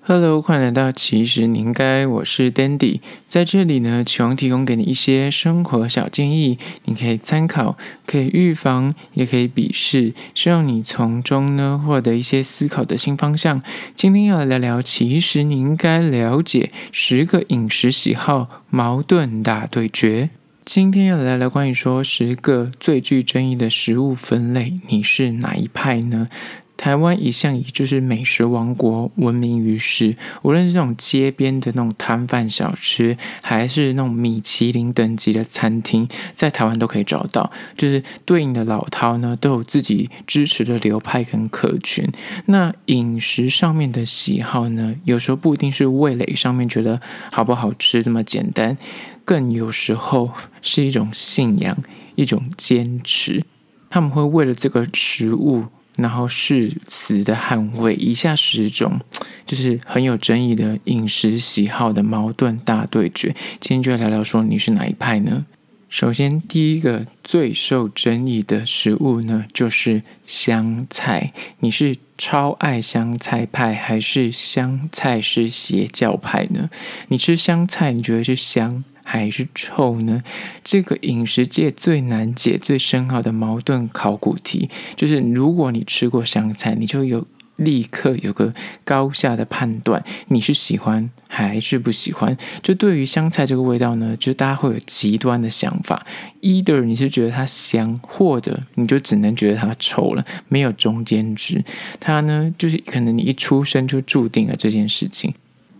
Hello，欢迎来到其实你应该，我是 Dandy，在这里呢，期望提供给你一些生活小建议，你可以参考，可以预防，也可以鄙视，希望你从中呢获得一些思考的新方向。今天要来聊聊，其实你应该了解十个饮食喜好矛盾大对决。今天要来聊关于说十个最具争议的食物分类，你是哪一派呢？台湾一向以就是美食王国闻名于世，无论是那种街边的那种摊贩小吃，还是那种米其林等级的餐厅，在台湾都可以找到。就是对应的老饕呢，都有自己支持的流派跟客群。那饮食上面的喜好呢，有时候不一定是味蕾上面觉得好不好吃这么简单，更有时候是一种信仰，一种坚持。他们会为了这个食物。然后誓死的捍卫以下十种，就是很有争议的饮食喜好的矛盾大对决。今天就来聊聊说你是哪一派呢？首先，第一个最受争议的食物呢，就是香菜。你是超爱香菜派，还是香菜是邪教派呢？你吃香菜，你觉得是香？还是臭呢？这个饮食界最难解、最深奥的矛盾考古题，就是如果你吃过香菜，你就有立刻有个高下的判断，你是喜欢还是不喜欢？就对于香菜这个味道呢，就大家会有极端的想法：either 你是觉得它香，或者你就只能觉得它臭了，没有中间值。它呢，就是可能你一出生就注定了这件事情。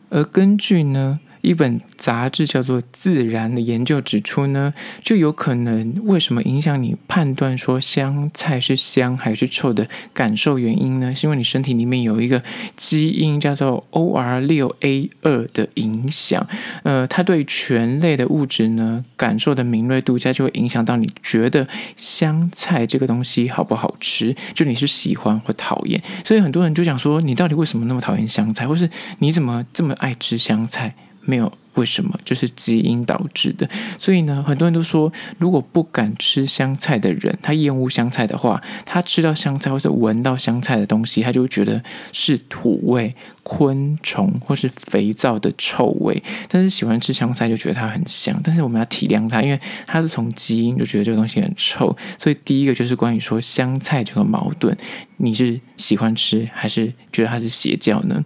而根据呢，一本杂志叫做《自然》的研究指出呢，就有可能为什么影响你判断说香菜是香还是臭的感受原因呢？是因为你身体里面有一个基因叫做 OR6A2 的影响，呃，它对醛类的物质呢感受的敏锐度，它就会影响到你觉得香菜这个东西好不好吃，就你是喜欢或讨厌。所以很多人就想说，你到底为什么那么讨厌香菜，或是你怎么这么爱吃香菜？没有为什么，就是基因导致的。所以呢，很多人都说，如果不敢吃香菜的人，他厌恶香菜的话，他吃到香菜或是闻到香菜的东西，他就会觉得是土味、昆虫或是肥皂的臭味。但是喜欢吃香菜就觉得它很香。但是我们要体谅他，因为他是从基因就觉得这个东西很臭。所以第一个就是关于说香菜这个矛盾，你是喜欢吃还是觉得它是邪教呢？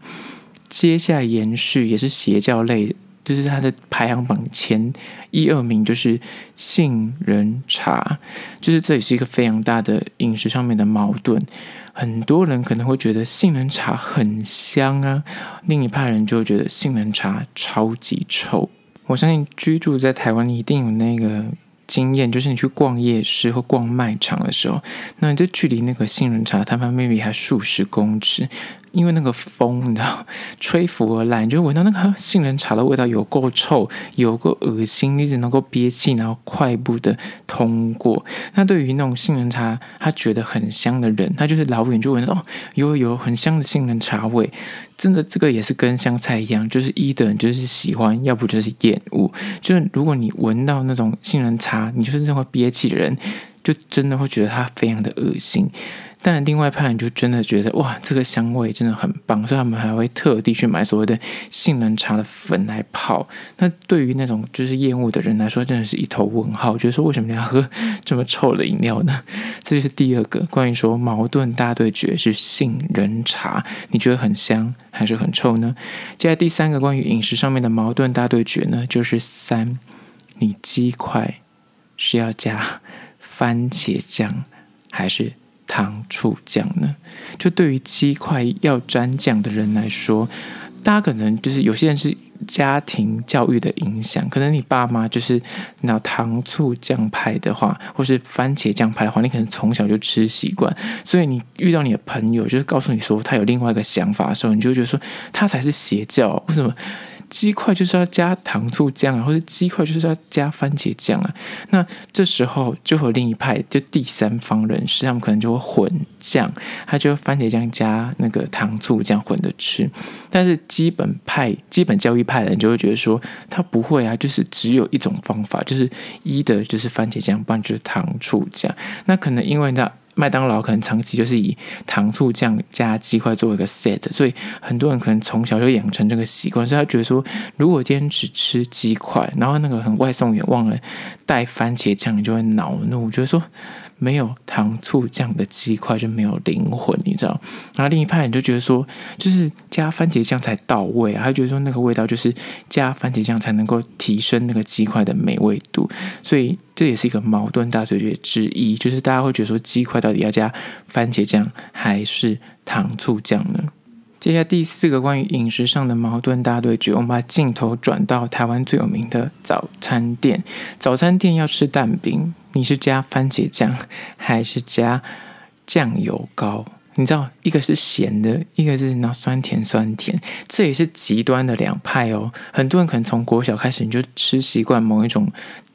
接下来延续也是邪教类，就是它的排行榜前一二名就是杏仁茶，就是这也是一个非常大的饮食上面的矛盾。很多人可能会觉得杏仁茶很香啊，另一派人就会觉得杏仁茶超级臭。我相信居住在台湾，你一定有那个经验，就是你去逛夜市或逛卖场的时候，那你就距离那个杏仁茶摊贩 maybe 还数十公尺。因为那个风，你知道，吹拂而来，你就闻到那个杏仁茶的味道，有够臭，有够恶心，你只能够憋气，然后快步的通过。那对于那种杏仁茶，他觉得很香的人，他就是老远就闻到哦，有有很香的杏仁茶味。真的，这个也是跟香菜一样，就是一的人就是喜欢，要不就是厌恶。就是如果你闻到那种杏仁茶，你就是那会憋气的人，就真的会觉得它非常的恶心。但另外一派人就真的觉得哇，这个香味真的很棒，所以他们还会特地去买所谓的杏仁茶的粉来泡。那对于那种就是厌恶的人来说，真的是一头问号，觉得说为什么你要喝这么臭的饮料呢？这就是第二个关于说矛盾大对决是杏仁茶，你觉得很香还是很臭呢？接下来第三个关于饮食上面的矛盾大对决呢，就是三，你鸡块是要加番茄酱还是？糖醋酱呢？就对于鸡块要沾酱的人来说，大家可能就是有些人是家庭教育的影响，可能你爸妈就是拿糖醋酱派的话，或是番茄酱派的话，你可能从小就吃习惯，所以你遇到你的朋友就是告诉你说他有另外一个想法的时候，你就觉得说他才是邪教，为什么？鸡块就是要加糖醋酱啊，或者鸡块就是要加番茄酱啊。那这时候就和另一派就第三方人士，他们可能就会混酱，他就番茄酱加那个糖醋酱混着吃。但是基本派、基本教育派的人就会觉得说，他不会啊，就是只有一种方法，就是一的就是番茄酱，不然就是糖醋酱。那可能因为那麦当劳可能长期就是以糖醋酱加鸡块作为一个 set，所以很多人可能从小就养成这个习惯，所以他觉得说，如果今天只吃鸡块，然后那个很外送员忘了带番茄酱，你就会恼怒，觉得说。没有糖醋酱的鸡块就没有灵魂，你知道？然后另一派人就觉得说，就是加番茄酱才到位，他觉得说那个味道就是加番茄酱才能够提升那个鸡块的美味度，所以这也是一个矛盾大对决之一，就是大家会觉得说鸡块到底要加番茄酱还是糖醋酱呢？接下来第四个关于饮食上的矛盾大对决，我们把镜头转到台湾最有名的早餐店，早餐店要吃蛋饼。你是加番茄酱还是加酱油膏？你知道，一个是咸的，一个是那酸甜酸甜，这也是极端的两派哦。很多人可能从国小开始你就吃习惯某一种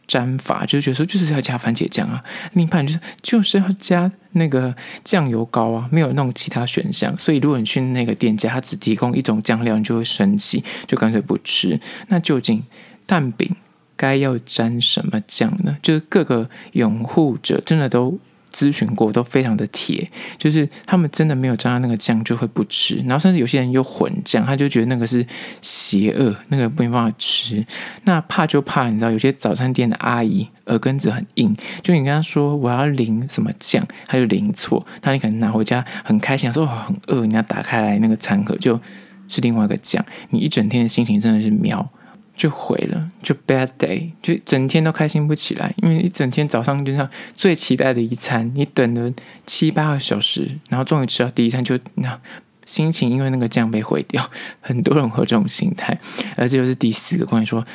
沾法，就是觉得说就是要加番茄酱啊。另一半就是就是要加那个酱油膏啊，没有弄其他选项。所以如果你去那个店家，他只提供一种酱料，你就会生气，就干脆不吃。那究竟蛋饼？该要沾什么酱呢？就是各个拥护者真的都咨询过，都非常的铁，就是他们真的没有沾到那个酱就会不吃，然后甚至有些人又混酱，他就觉得那个是邪恶，那个没办法吃。那怕就怕，你知道有些早餐店的阿姨耳根子很硬，就你跟他说我要淋什么酱，他就淋错，那你可能拿回家很开心，说很饿，你要打开来那个餐盒就是另外一个酱，你一整天的心情真的是秒。就毁了，就 bad day，就整天都开心不起来，因为一整天早上就像最期待的一餐，你等了七八个小时，然后终于吃到第一餐就，那心情因为那个酱被毁掉，很多人会这种心态。而这就是第四个关于说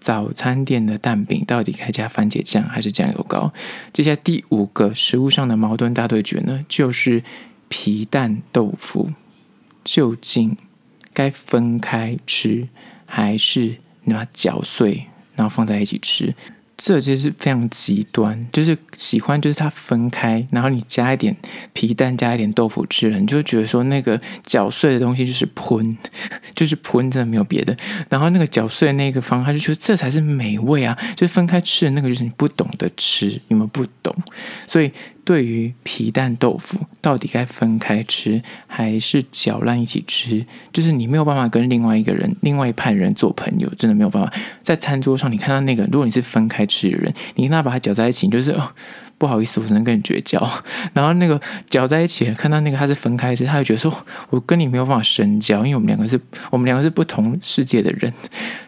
早餐店的蛋饼到底该加番茄酱还是酱油膏。接下来第五个食物上的矛盾大对决呢，就是皮蛋豆腐究竟该分开吃还是？你把它搅碎，然后放在一起吃，这就是非常极端。就是喜欢，就是它分开，然后你加一点皮蛋，加一点豆腐吃了，你就觉得说那个搅碎的东西就是喷，就是喷，真的没有别的。然后那个搅碎的那个方，他就觉得这才是美味啊！就是分开吃的那个，就是你不懂得吃，你们不懂，所以。对于皮蛋豆腐，到底该分开吃还是搅烂一起吃？就是你没有办法跟另外一个人、另外一派人做朋友，真的没有办法。在餐桌上，你看到那个，如果你是分开吃的人，你跟他把它搅在一起，你就是哦，不好意思，我只能跟你绝交。然后那个搅在一起，看到那个他是分开吃，他就觉得说，我跟你没有办法深交，因为我们两个是我们两个是不同世界的人，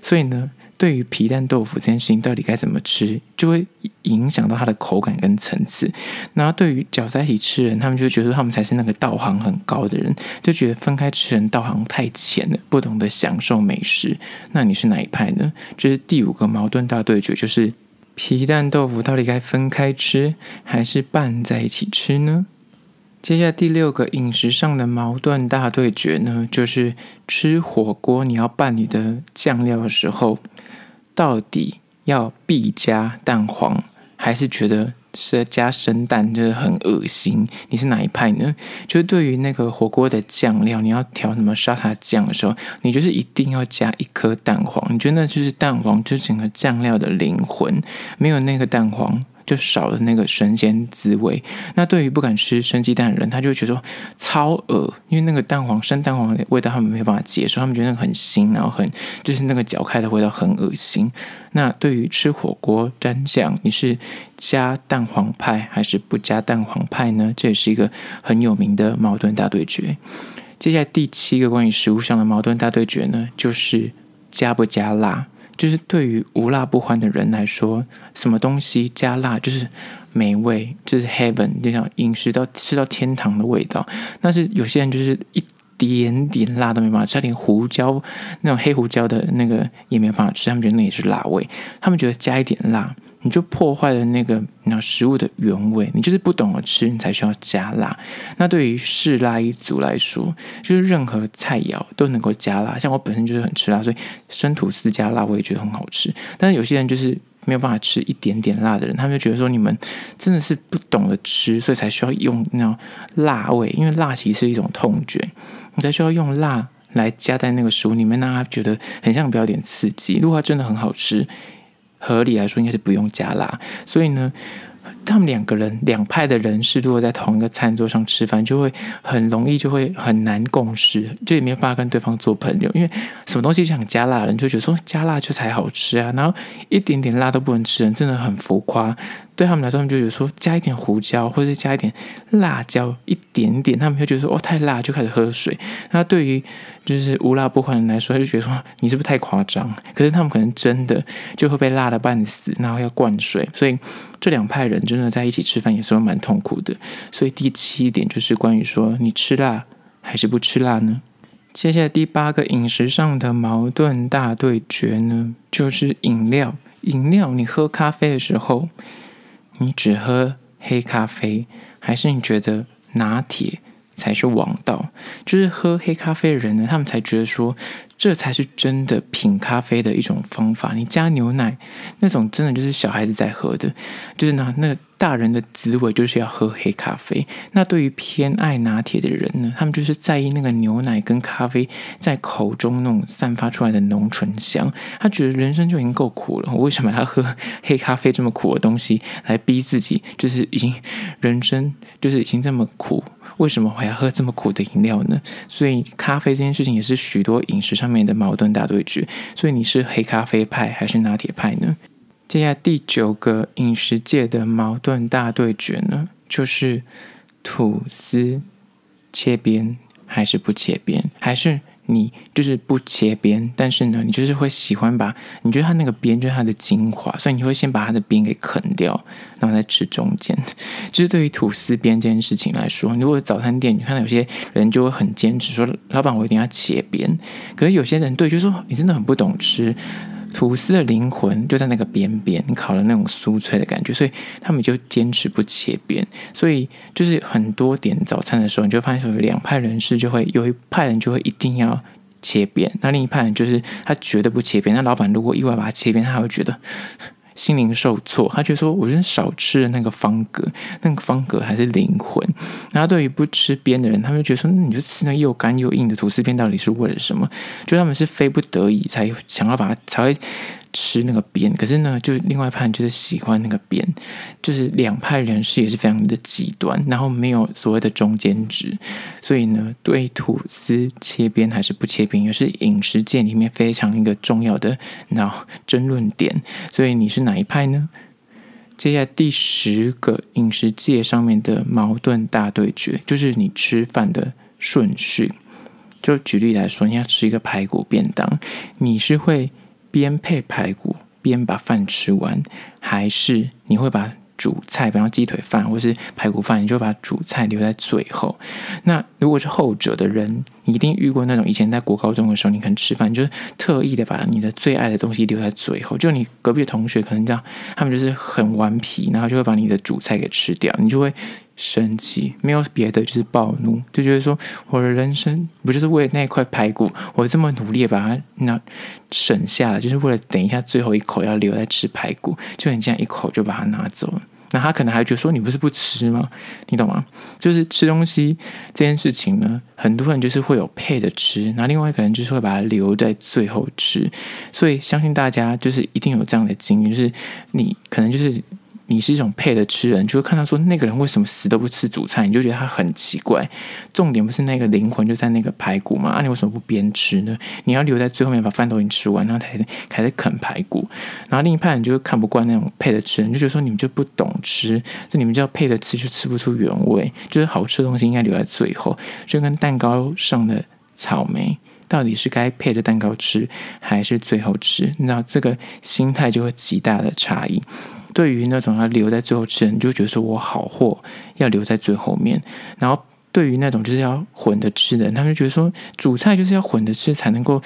所以呢。对于皮蛋豆腐这件事情，到底该怎么吃，就会影响到它的口感跟层次。然后对于搅在一起吃人，他们就觉得他们才是那个道行很高的人，就觉得分开吃人道行太浅了，不懂得享受美食。那你是哪一派呢？就是第五个矛盾大对决，就是皮蛋豆腐到底该分开吃还是拌在一起吃呢？接下来第六个饮食上的矛盾大对决呢，就是吃火锅你要拌你的酱料的时候。到底要必加蛋黄，还是觉得是加生蛋就是很恶心？你是哪一派呢？就是对于那个火锅的酱料，你要调什么沙茶酱的时候，你就是一定要加一颗蛋黄。你觉得那就是蛋黄，就是整个酱料的灵魂，没有那个蛋黄。就少了那个神仙滋味。那对于不敢吃生鸡蛋的人，他就觉得说超恶，因为那个蛋黄生蛋黄的味道，他们没有办法接受，他们觉得那个很腥，然后很就是那个搅开的味道很恶心。那对于吃火锅蘸酱，你是加蛋黄派还是不加蛋黄派呢？这也是一个很有名的矛盾大对决。接下来第七个关于食物上的矛盾大对决呢，就是加不加辣。就是对于无辣不欢的人来说，什么东西加辣就是美味，就是 heaven，就像饮食到吃到天堂的味道。但是有些人就是一点点辣都没办法吃，连胡椒那种黑胡椒的那个也没办法吃，他们觉得那也是辣味，他们觉得加一点辣。你就破坏了那个那食物的原味，你就是不懂得吃，你才需要加辣。那对于嗜辣一族来说，就是任何菜肴都能够加辣。像我本身就是很吃辣，所以生吐司加辣我也觉得很好吃。但是有些人就是没有办法吃一点点辣的人，他们就觉得说你们真的是不懂得吃，所以才需要用那种辣味，因为辣其实是一种痛觉，你才需要用辣来加在那个食物里面，让他觉得很像比较点刺激。如果它真的很好吃。合理来说，应该是不用加辣。所以呢，他们两个人两派的人士如果在同一个餐桌上吃饭，就会很容易就会很难共识，就也没有办法跟对方做朋友。因为什么东西想加辣人就觉得说加辣就才好吃啊，然后一点点辣都不能吃人真的很浮夸。对他们来说，他们就觉得说加一点胡椒或者加一点辣椒一点点，他们会觉得说哦太辣就开始喝水。那对于就是无辣不欢的人来说，他就觉得说你是不是太夸张？可是他们可能真的就会被辣得半死，然后要灌水。所以这两派人真的在一起吃饭也是会蛮痛苦的。所以第七点就是关于说你吃辣还是不吃辣呢？接下来第八个饮食上的矛盾大对决呢，就是饮料。饮料，你喝咖啡的时候。你只喝黑咖啡，还是你觉得拿铁才是王道？就是喝黑咖啡的人呢，他们才觉得说，这才是真的品咖啡的一种方法。你加牛奶那种，真的就是小孩子在喝的，就是拿那。大人的滋味就是要喝黑咖啡。那对于偏爱拿铁的人呢，他们就是在意那个牛奶跟咖啡在口中那种散发出来的浓醇香。他觉得人生就已经够苦了，我为什么要喝黑咖啡这么苦的东西来逼自己？就是已经人生就是已经这么苦，为什么还要喝这么苦的饮料呢？所以咖啡这件事情也是许多饮食上面的矛盾大对决。所以你是黑咖啡派还是拿铁派呢？接下来第九个饮食界的矛盾大对决呢，就是吐司切边还是不切边？还是你就是不切边，但是呢，你就是会喜欢把你觉得它那个边就是它的精华，所以你会先把它的边给啃掉，然后再吃中间。就是对于吐司边这件事情来说，如果早餐店你看到有些人就会很坚持说，老板我一定要切边，可是有些人对，就是说你真的很不懂吃。吐司的灵魂就在那个边边，你烤的那种酥脆的感觉，所以他们就坚持不切边。所以就是很多点早餐的时候，你就发现说有两派人士，就会有一派人就会一定要切边，那另一派人就是他绝对不切边。那老板如果意外把它切边，他会觉得。心灵受挫，他觉得说：“我真少吃了那个方格，那个方格还是灵魂。”那对于不吃边的人，他们就觉得说：“那你就吃那又干又硬的吐司边，到底是为了什么？”就他们是非不得已才想要把它才会。吃那个边，可是呢，就另外一派就是喜欢那个边，就是两派人士也是非常的极端，然后没有所谓的中间值，所以呢，对吐司切边还是不切边，也是饮食界里面非常一个重要的那争论点。所以你是哪一派呢？接下来第十个饮食界上面的矛盾大对决，就是你吃饭的顺序。就举例来说，你要吃一个排骨便当，你是会。边配排骨边把饭吃完，还是你会把主菜，比方鸡腿饭或是排骨饭，你就把主菜留在最后？那如果是后者的人，你一定遇过那种以前在国高中的时候，你可能吃饭，就是特意的把你的最爱的东西留在最后。就你隔壁的同学可能这样，他们就是很顽皮，然后就会把你的主菜给吃掉，你就会。生气没有别的，就是暴怒，就觉得说我的人生不就是为了那块排骨，我这么努力把它那省下来，就是为了等一下最后一口要留在吃排骨，就你这样一口就把它拿走了。那他可能还觉得说你不是不吃吗？你懂吗？就是吃东西这件事情呢，很多人就是会有配着吃，然后另外一个人就是会把它留在最后吃。所以相信大家就是一定有这样的经验，就是你可能就是。你是一种配的吃人，就会看到说那个人为什么死都不吃主菜，你就觉得他很奇怪。重点不是那个灵魂就在那个排骨吗？啊，你为什么不边吃呢？你要留在最后面把饭都已经吃完，然后才开始啃排骨。然后另一派人就会看不惯那种配的吃人，就觉得说你们就不懂吃，这你们就要配着吃，就吃不出原味。就是好吃的东西应该留在最后，就跟蛋糕上的草莓，到底是该配着蛋糕吃，还是最后吃？你知道这个心态就会极大的差异。对于那种要留在最后吃的，你就觉得说我好货要留在最后面，然后对于那种就是要混着吃的，他们就觉得说主菜就是要混着吃才能够。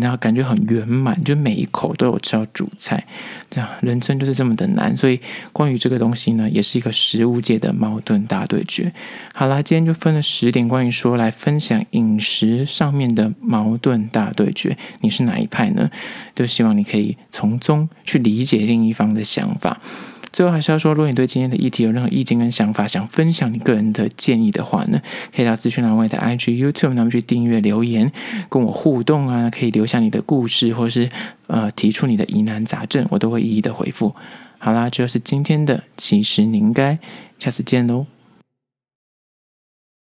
然后感觉很圆满，就每一口都有吃到主菜，这样人生就是这么的难。所以关于这个东西呢，也是一个食物界的矛盾大对决。好啦，今天就分了十点关于说来分享饮食上面的矛盾大对决，你是哪一派呢？就希望你可以从中去理解另一方的想法。最后还是要说，如果你对今天的议题有任何意见跟想法，想分享你个人的建议的话呢，可以到资讯栏外的 IG、YouTube，那么去订阅留言，跟我互动啊，可以留下你的故事，或是呃提出你的疑难杂症，我都会一一的回复。好啦，这就是今天的，其实你应该下次见喽。